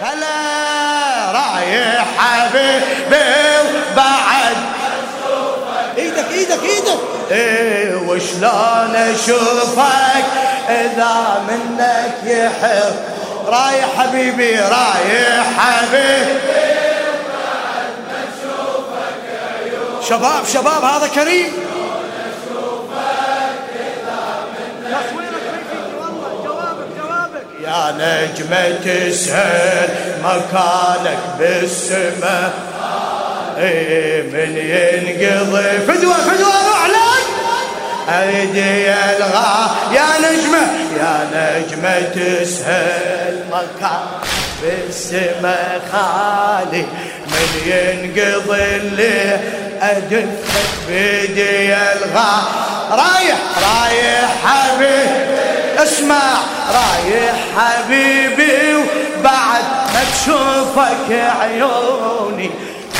هلا رايح حبيبي بعد إيدك إيدك إيدك. إيه وشلون أشوفك إذا منك يحب. رايح حبيبي رايح حبيبي. شباب شباب هذا كريم. نجمة تسهل مكانك بالسماء من ينقضي فدوة فدوة لك ايدي الغا يا نجمة يا نجمة تسهل مكان بالسماء خالي من ينقضي اللي ادفك بيدي الغا رايح رايح حبيبي أسمع رايح حبيبي وبعد ما تشوفك عيوني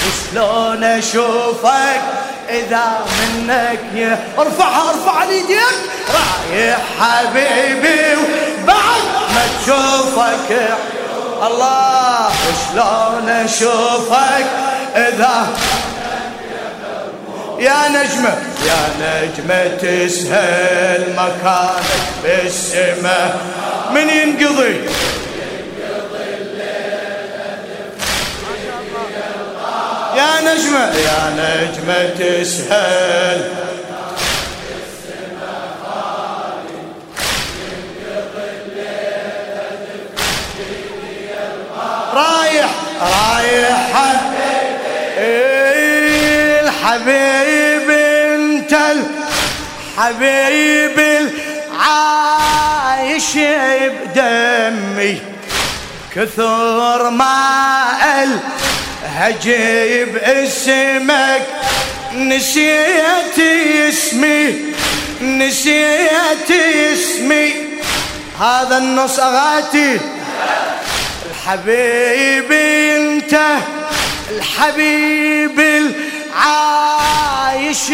وشلون أشوفك إذا منك ارفعها ارفع ايديك. رايح حبيبي وبعد ما تشوفك الله شلون أشوفك إذا يا نجمة يا نجمة تسهل مكانك بالسماء من ينقضي؟ يا نجمة يا نجمة تسهل. رايح رايح. الحبيب. انت الحبيب العايش بدمي كثر ما الهجيب اسمك نسيت اسمي نسيت اسمي. هذا النص أغاتي. الحبيب أنت الحبيب العايش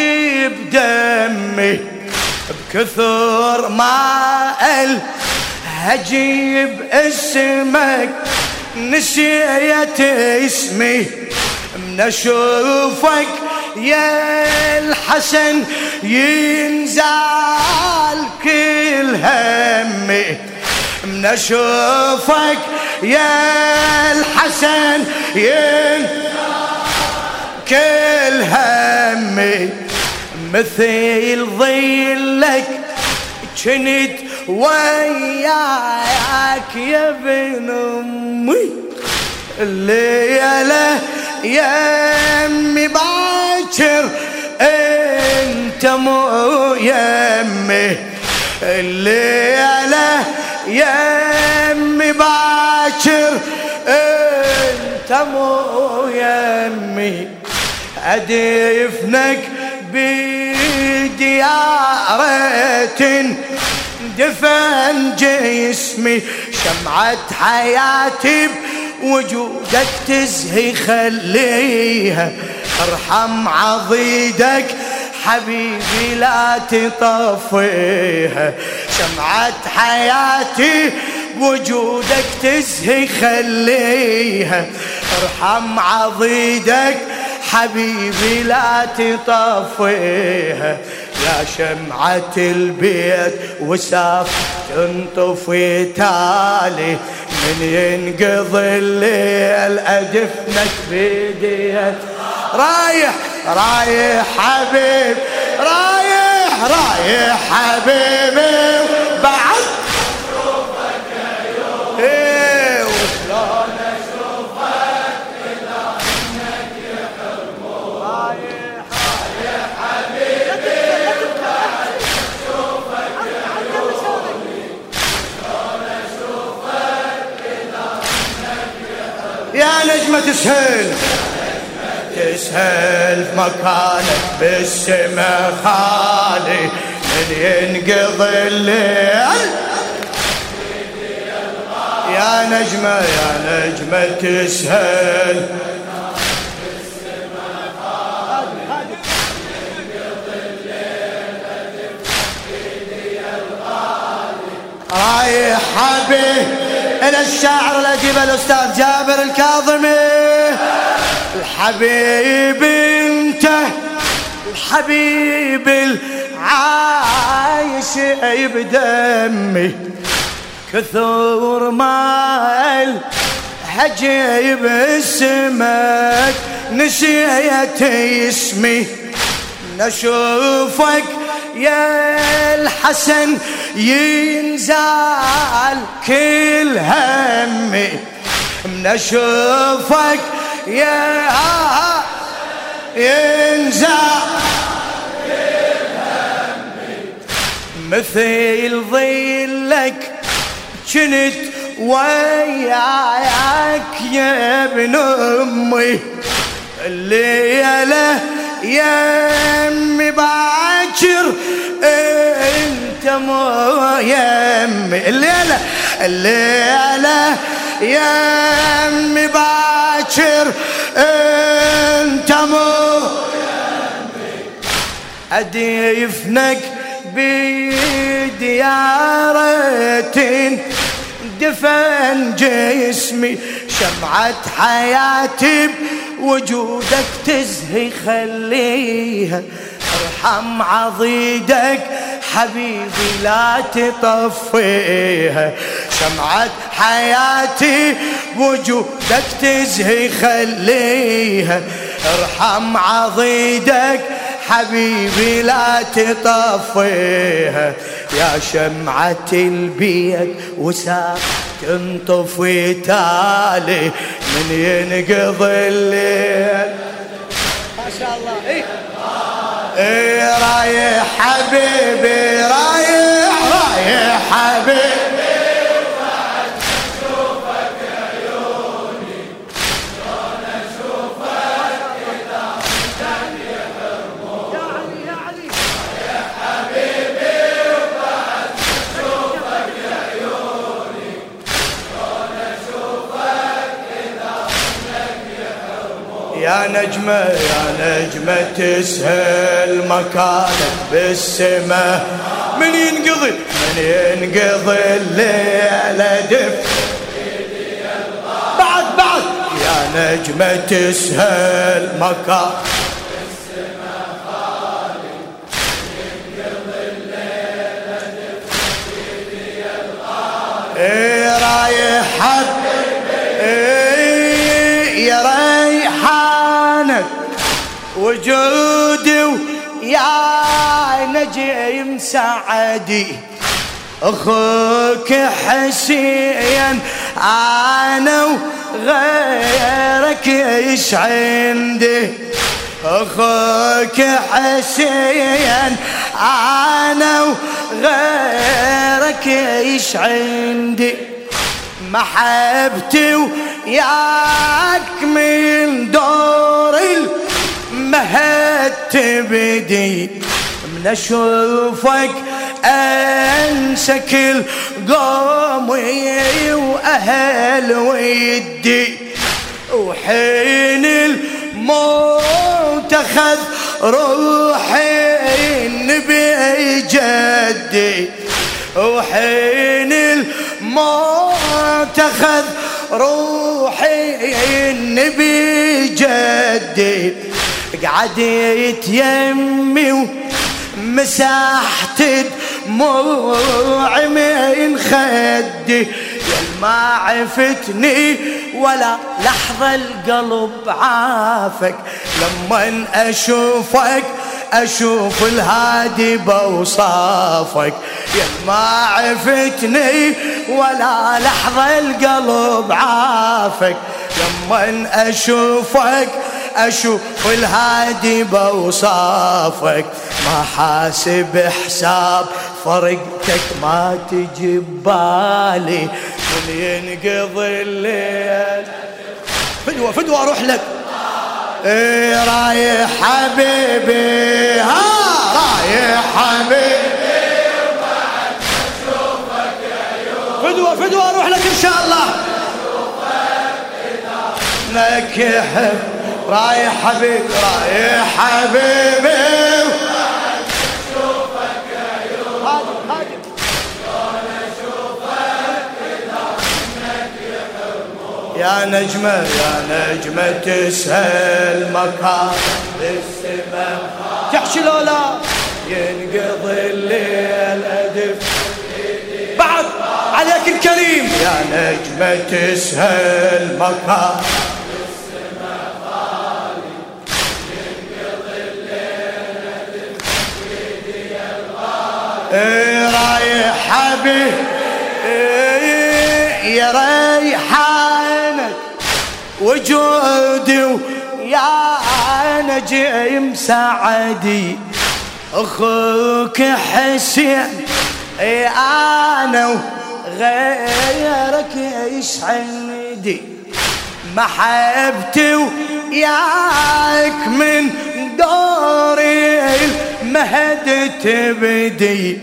بدمي. بكثر ما ألهجيب اسمك نسيت اسمي. من أشوفك يا الحسن ينزال كل همي. من أشوفك يا الحسن ين كل همي. مثل ظلك كنت وياك يا ابن أمي. الليلة يا أمي باكر أنت مو يمي الليلة يا أمي باكر أنت مو يمي ادفنك بديارة دفن جسمي. شمعة حياتي بوجودك تزهي خليها أرحم عضيدك حبيبي لا تطفيها. شمعة حياتي بوجودك تزهي خليها أرحم عضيدك حبيبي لا تطفيها. يا شمعة البيت وساف تنطفي تالي. من ينقضي الليل أدفنك بيديك. رايح رايح حبيب رايح رايح حبيبي. بعد نجمة سهيل تسهل في مكانك بالسما خالي. من ينقضي الليل. يا نجمة يا نجمة تسهل. رايح حبيب إلى الشاعر الأديب الأستاذ جابر الكاظمي. الحبيب أنت الحبيب العايش بدمي. كثر ما الحجيب اسمك نسيت اسمي. نشوفك يا الحسن ينزال كل همي. من اشوفك يا ينزال مثل ظلك كنت وياك يا ابن أمي. الليلة يا أمي باكر انت مو يمي الليلة الليلة يا أمي باكر. انت مو أديفنك بديارة دفن جسمي. شمعة حياتي وجودك تزهي خليها. أرحم عضيدك حبيبي لا تطفيها. شمعة حياتي وجودك تزهي خليها. أرحم عضيدك حبيبي لا تطفيها. يا شمعة البيت وساق تنطفي تالي من ينقضي الليل. ما شاء الله. إيه. رايح حبيبي رايح رايح حبيبي. نجمة يا نجمة تسهل مكانك بالسماء. من ينقضي؟ من ينقضي الليلة دف. بعد بعد. يا نجمة تسهل مكانك إيه رايح ويا نجم سعدي أخوك حسين أنا وغيرك إيش عندي؟ أخوك حسين أنا وغيرك إيش عندي؟ محبتي وياك من دور المهد تبدي. من أشوفك انسى كل قومي وأهل ودي وحين الموت اخذ روحي النبي جدي وحين الموت اخذ روحي النبي جدي قعد يتيمي مساحة دموع من خدي. يا ما عفتني ولا لحظة القلب عافك. لما أشوفك أشوف الهادي بوصافك يا ما عفتني ولا لحظة القلب عافك. لما أشوفك أشوف الهادي بوصافك ما حاسب حساب فرقتك ما تجي ببالي. من ينقضي الليل. فدوة فدوة أروح لك. إيه رايح حبيبي. ها رايح حبيبي. فدوة فدوة أروح لك إن شاء الله. لك يحب رايح حبيبي رايح حبيبي يا نجمة يا نجمة تسهل مكان. للسماء تحشي لولا؟ ينقضي الليل أدف بعد عليك الكريم. يا نجمة تسهل مكان. رايح حبيب إيه يا ريحانك وجودي ويا نجم سعدي أخوك حسين. اي أنا وغيرك يسعدي محبتي وياك من دوري المهد تبدي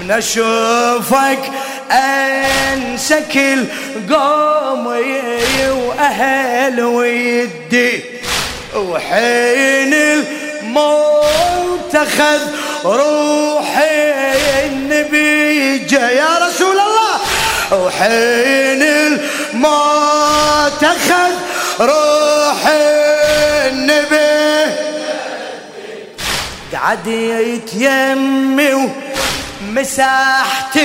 من أشوفك انسى كل قومي وأهل ويدي وحين الموت اخذ روحي النبي جا يا رسول الله. وحين الموت اخذ روحي قعد يتيمي ومساحة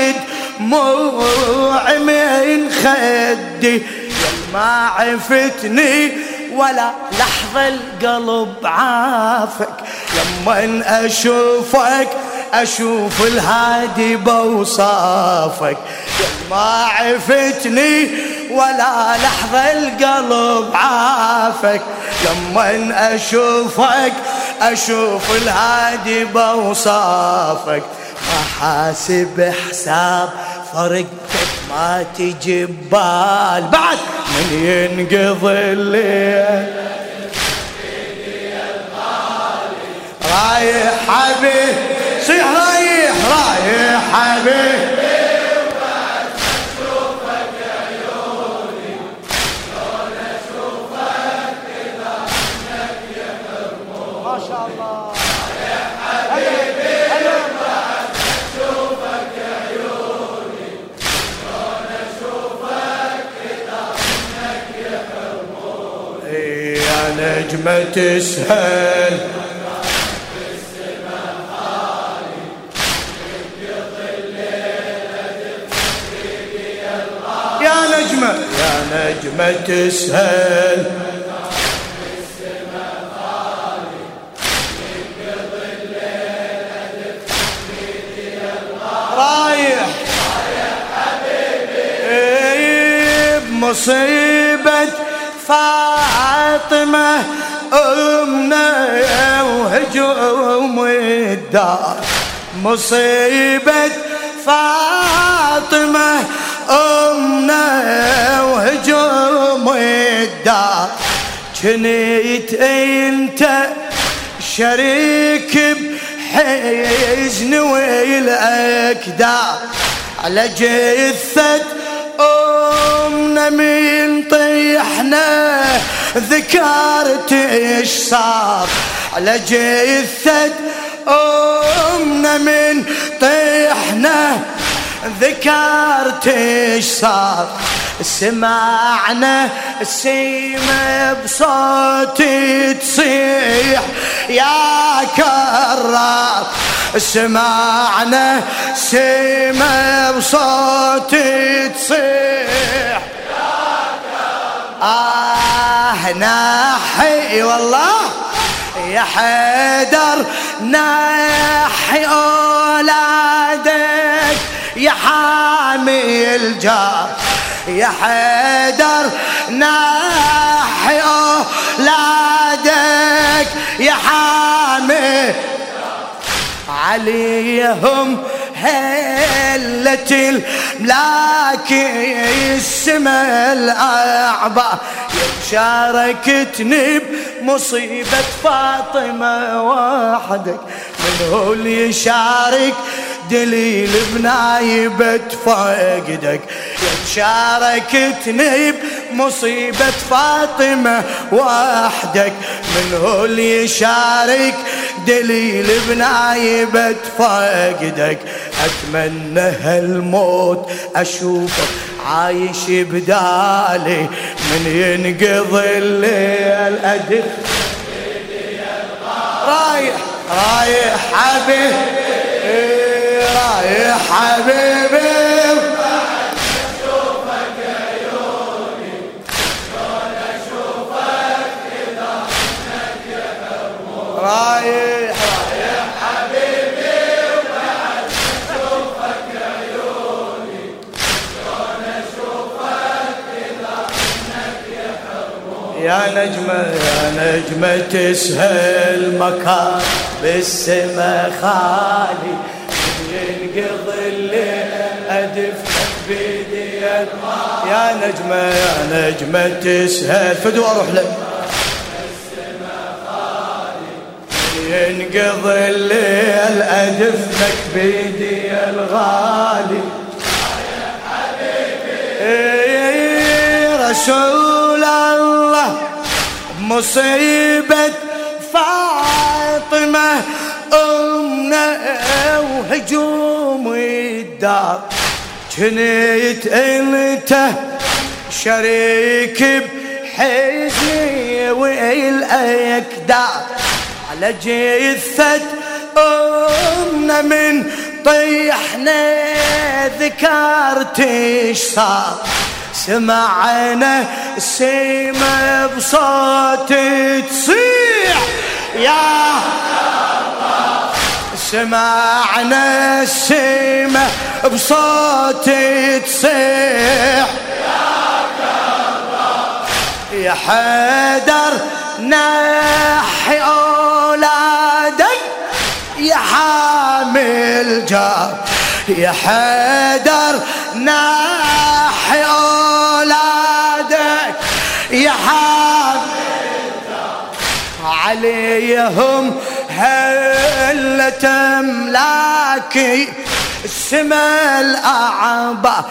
دموع من خدي. ما عفتني ولا لحظة القلب عافك. لما أشوفك أشوف الهادي بوصافك ما عفتني ولا لحظة القلب عافك. لما أشوفك أشوف الهادي بوصافك ما حاسب حساب فرقتك ما تجي ببال. بعد من ينقضي الليل. رايح حبيب صيح رايح رايح حبيب. تسهل. يا نجمة يا نجمة تسهل. رايح. إيه بمصيبة وهجوم الدار مصيبة فاطمة أمنا وهجوم الدار. كنت أنت شريك بحزن والأكدار على جثة أمنا من طيحنا ذكرت إيش صار على جثة أمنا من طيحنا. ذكرت إيش صار؟ سمعنا السيمة بصوتي تصيح. يا كرار سمعنا سيمة بصوتي تصيح. آه ناحي والله يا حيدر ناحي أولادك يا حامي الجار يا حيدر ناحي أولادك يا حامي عليهم هلة الملاك السما الأعباء شاركتني بمصيبة فاطمة وحدك من هو اللي يشارك دليل بنايبة فقدك. شاركتني بمصيبة فاطمة وحدك. من هو اللي يشارك دليل بنايبة فقدك؟ أتمنى هالموت أشوفك عايش بدالي. من ينقضي الليل أدف رايح رايح حبيبي. رايح حبيبي. رايح. حبيبي اشوفك عيوني اشوفك اذا يا نجمة يا نجمة تسهل مكان بالسما خالي. يا نجمة يا نجمة تسهل. فدو أروح لك ينقضي الليل أدفنك بيدي الغالي. رسول الله مصيبة فاطمة أمنا وهجوم الدار. كنيت انت شريك بحزني والأكدار على جثة أمنا من طيحنا ذكرت إيش صار سمعنا السيمة بصوت تصيح. يا سمعنا السيمة بصوت تصيح يا حيدر نحي أولادي يا حامل جار. يا حيدر نحي أولادك يا حامل عليهم هل تملاكي السما الأعباء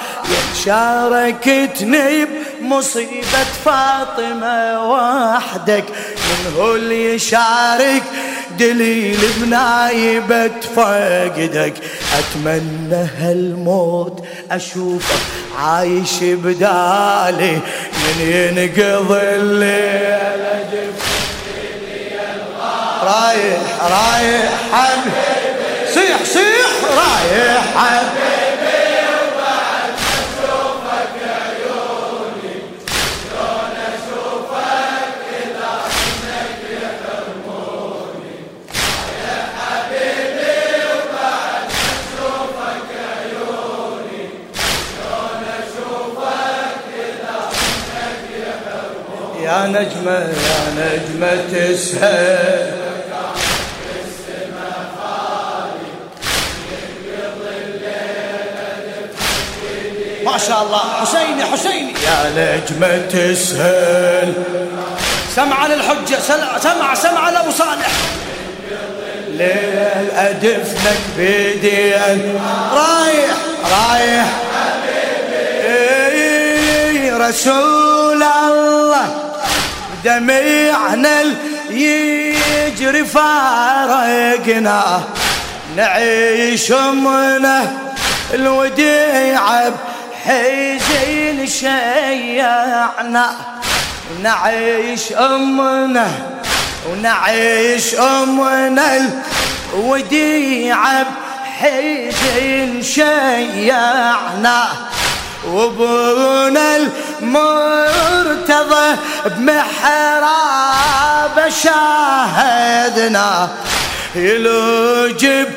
شاركتني بمصيبة فاطمة وحدك. من هو اللي يشارك دليل بنايبة فقدك؟ أتمنى هالموت أشوفك عايش بدالي من ينقضي الليل رايح رايح حبيبي. صيح صيح رايح. حبيبي وبعد اشوفك عيوني يحرموني رايح حبيبي وبعد اشوفك عيوني يحرموني يا نجمة يا نجمة تسهل ما شاء الله. حسيني حسيني. يا نجمة تسهل سمع للحجة سمع سمع لأبو صالح. ليل أدفنك بيدي رايح رايح. إيه رسول الله. دمعنا يجري فارقنا. نعيش منه الوديعه حزين شيعنا ونعيش أمنا ونعيش أمنا الوديعة بحزن شيعنا. وابونا المرتضى بمحراب شاهدنا يلوجب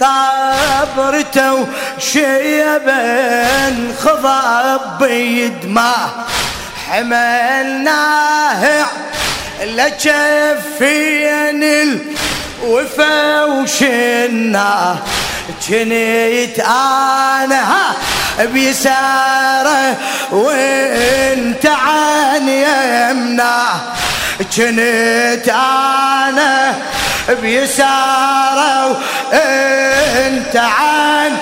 طابرته وشيبا خضب بيدماه حملناه لجفين الوفا وشناه جنيت أنا بيساره وانت عن يمناه جنيت أنا بيساره وانت عن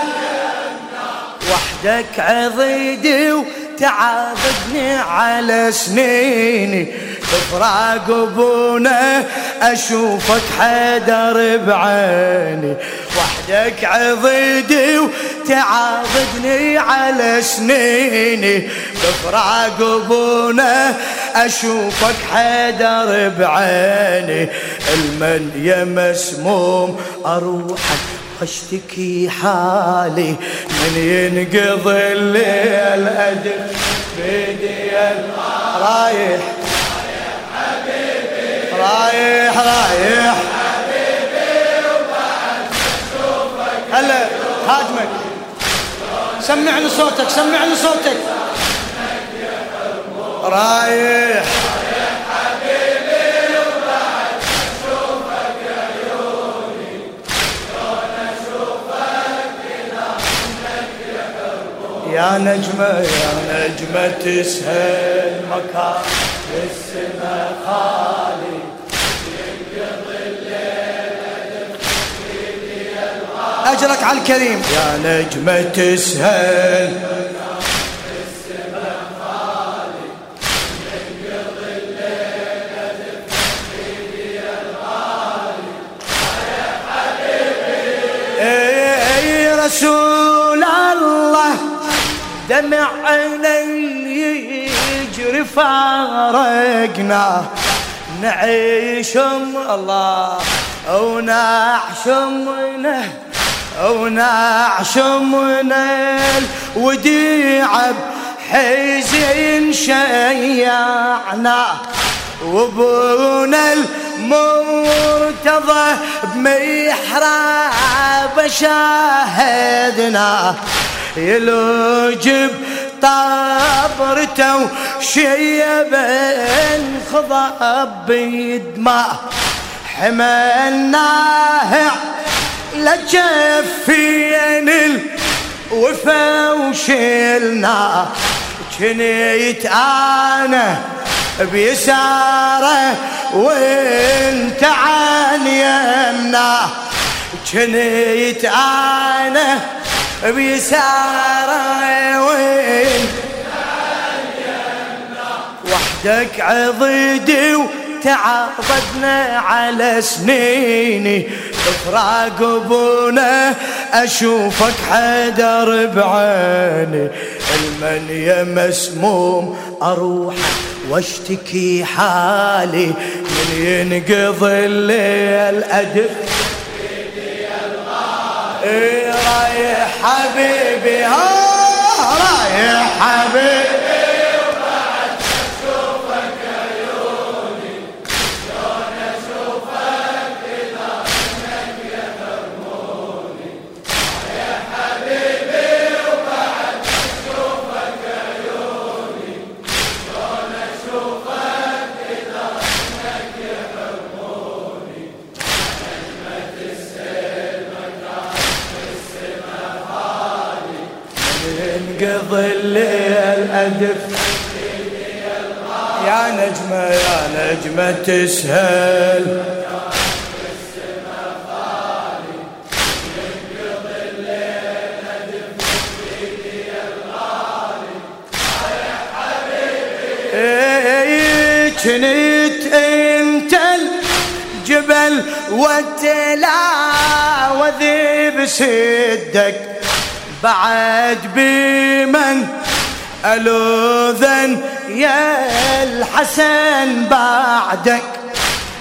وحدك عضيدي وتعاضدني على سنيني. بفراق ابونا اشوفك حيدر بعيني. وحدك عضيدي وتعاضدني على سنيني. بفراق ابونا أشوفك حيدر بعيني. المن يا مسموم أروحك اشتكي حالي. من ينقضي الليل أدف بيدي رايح سمعني صوتك سمعني صوتك. رايح. يا نجمة يا نجمة تسهل مكان السماء خالي أجرك على الكريم. يا نجمة تسهل. رسول الله دمع عيني يجري فارقنا. نعيشم الله ونعشمنا ونعشمنا الوديعة بحزين شيعنا وبونا المرتضى بمحراب شاهدنا يلوجب طابرته وشيبن خضب بدماء حملناه لجفين الوفا وشلنا جنيت أنا بيسارة وانت عن يمنا. جنيت أنا بيسارة وانت وحدك عضدي تعاقدنا على سنيني. افراق ابونا أشوفك حدر بعيني. المن يا مسموم أروح وأشتكي حالي. من ينقضي الليل ادف إيه رايح حبيبي ها رايح حبيبي. الليل أدف يا نجمة يا نجمة تسهل. كنت انت الجبل والتلاوذ بسدك بعد بمن ألوذن يا الحسن بعدك.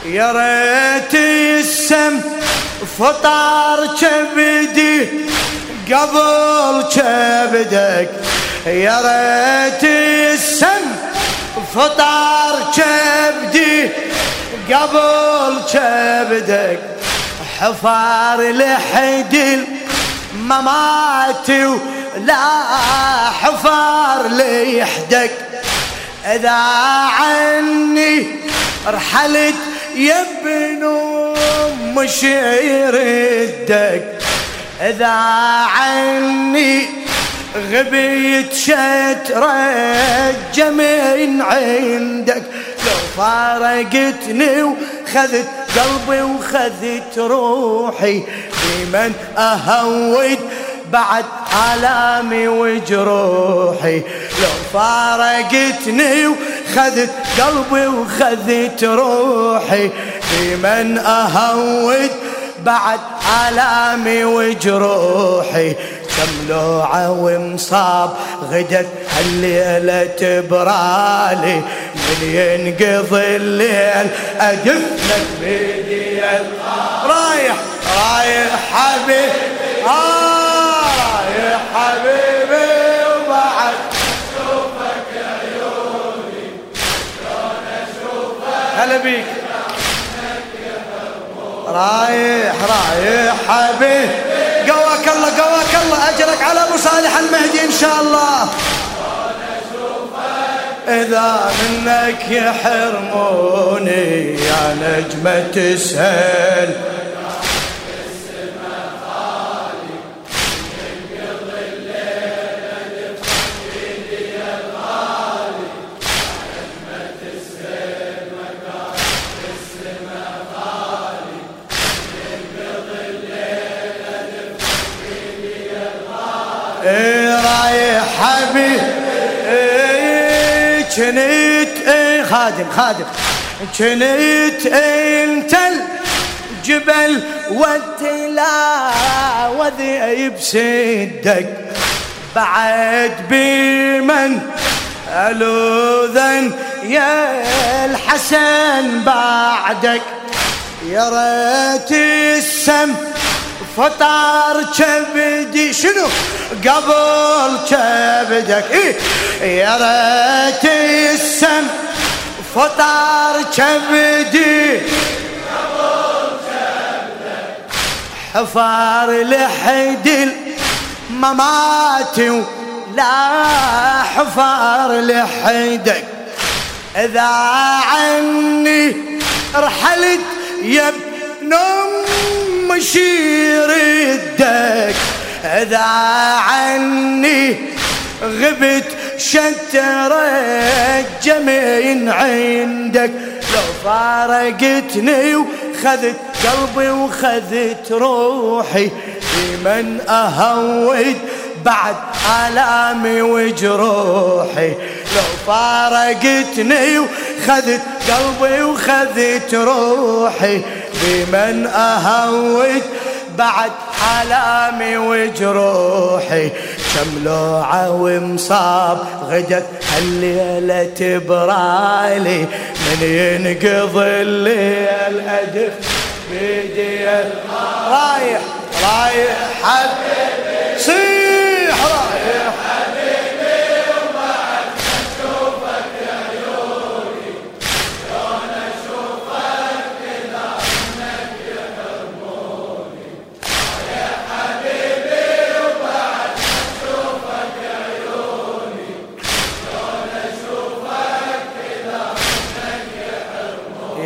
يا ريت السم فطار كبدي قبل كبدك. يا ريت السم فطار كبدي قبل كبدك. حفار لحد مماتي ولا حفار ليحدك. إذا عني رحلت يا ابن مش يردك إذا عني غبيت شتر من عندك. لو فارقتني وخذت قلبي وخذت روحي بمن أهود بعد آلامي وجروحي. لو فارقتني وخذت قلبي وخذت روحي بمن أهود بعد آلامي وجروحي؟ كم لوعة ومصاب غدت هالليلة تبرالي. من ينقضي الليل أدفنك بيدي رايح رايح حبيبي. آه. حبيبي وبعد. اشوفك عيوني شلون اشوفك هلا بيك. رايح رايح حبيبي. قواك الله قواك الله. أجرك على أبو صالح المهدي إن شاء الله. إذا منك يحرموني يا نجمة تسهل إيه رايح حبيب كنت إيه خادم خادم. كنت انت الجبل والتلاوة بسدك بعد بمن ألوذن يا الحسن بعدك. يا ريت السم فطار كبدي شنو؟ قبل كبدك. إيه. يا ريت السم فطار كبدي. حفار لحد الممات لا حفار لحدك. إذا عني رحلت يا ابن مشير الدك. إذا عني غبت شتر الجمين عندك. لو فارقتني وخذت قلبي وخذت روحي لمن أهود بعد آلامي وجروحي؟ لو فارقتني وخذت قلبي وخذت روحي بمن أهود بعد حلامي وجروحي. كم لوعة ومصاب غدت هالليلة تبرالي من ينقضي الليل أدف بيدي رايح رايح حبيبي.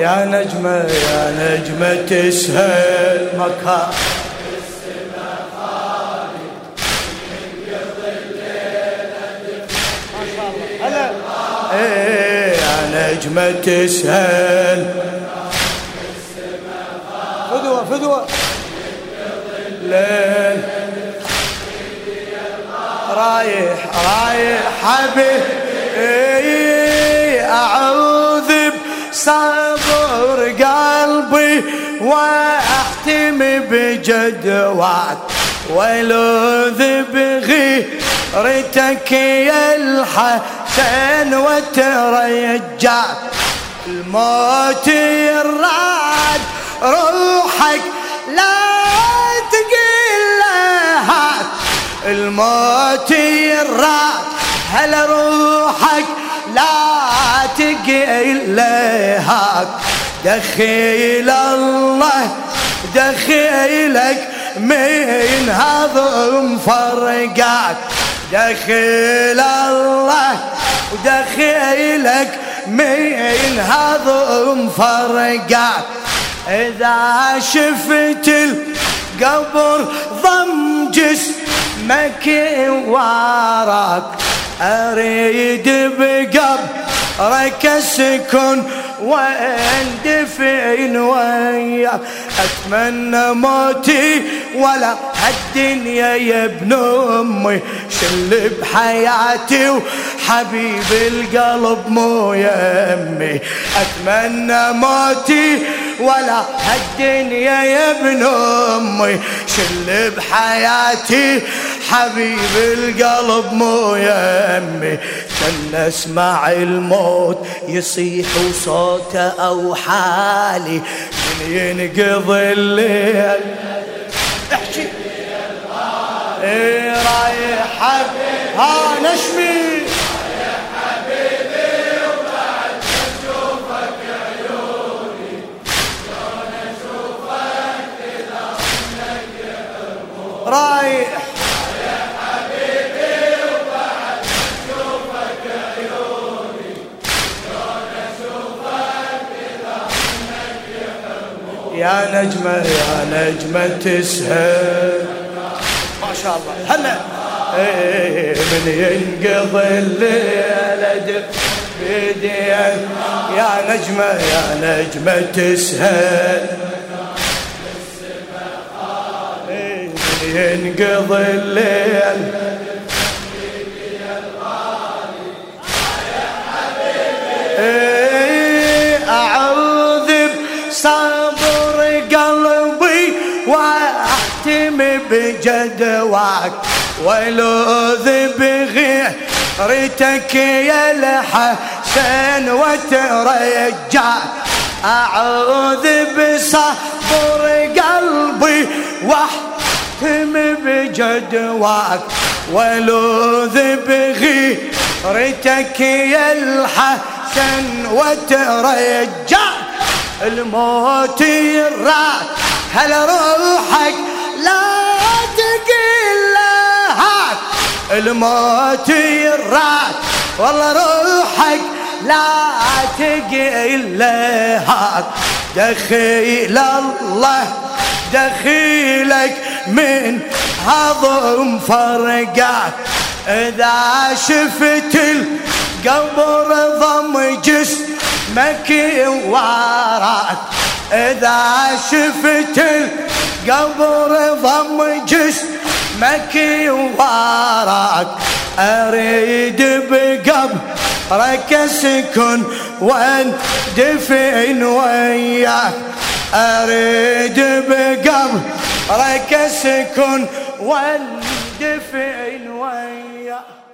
يا نجمة يا نجمة تسهل مكان. إيه يا نجمة تسهل. فدوة فدوة. ليل. رايح رايح حبيب إيه أعوذ بصبر قلبي واحتم بجدواك ولوذ بغيرتك يا الحسن وترجعك الموت يراد روحك لا تقل هات الموت يراد هل روحك لا تقل هات دخيل الله دخيلك من هضم فرقات. دخيل الله ودخيلك من هضم فرقات. إذا شفت القبر ضم جسمك وراك أريد بقبرك أسكن واندفن وياك أتمنى موتي ولا هالدنيا يا ابن أمي. شل بحياتي وحبيب القلب مو يمي أتمنى موتي ولا هالدنيا يا ابن أمي. شل بحياتي حبيب القلب مو يمي كان اسمع الموت يصيح وصوته أو حالي من ينقضي الليل؟ احكي. رايح ها نشمي رايح يا حبيبي وبعد اشوفك عيوني شلون اشوفك اذا عنك يحرموني يا نجمة يا نجمة تسهر. شاء الله. هلا. من ينقضي الليل بيدي يا نجمة يا نجمة تسهر ينقضي الليل إيه، بجدواك ولوذ بغيرتك يا الحسن وترجع. أعوذ بصبر قلبي واحتم بجدواك ولوذ بغيرتك يا الحسن وترجع. الموت يراد هل روحك لا الموت يراد والله روحك لا تقل هاك. دخيل الله دخيلك من هضم فرقات إذا شفت القبر ضم جسمك وراك. إذا شفت القبر ضم جسمك وراك أريد بقبرك أسكن واندفن وياك. أريد بقبرك أسكن واندفن وياك.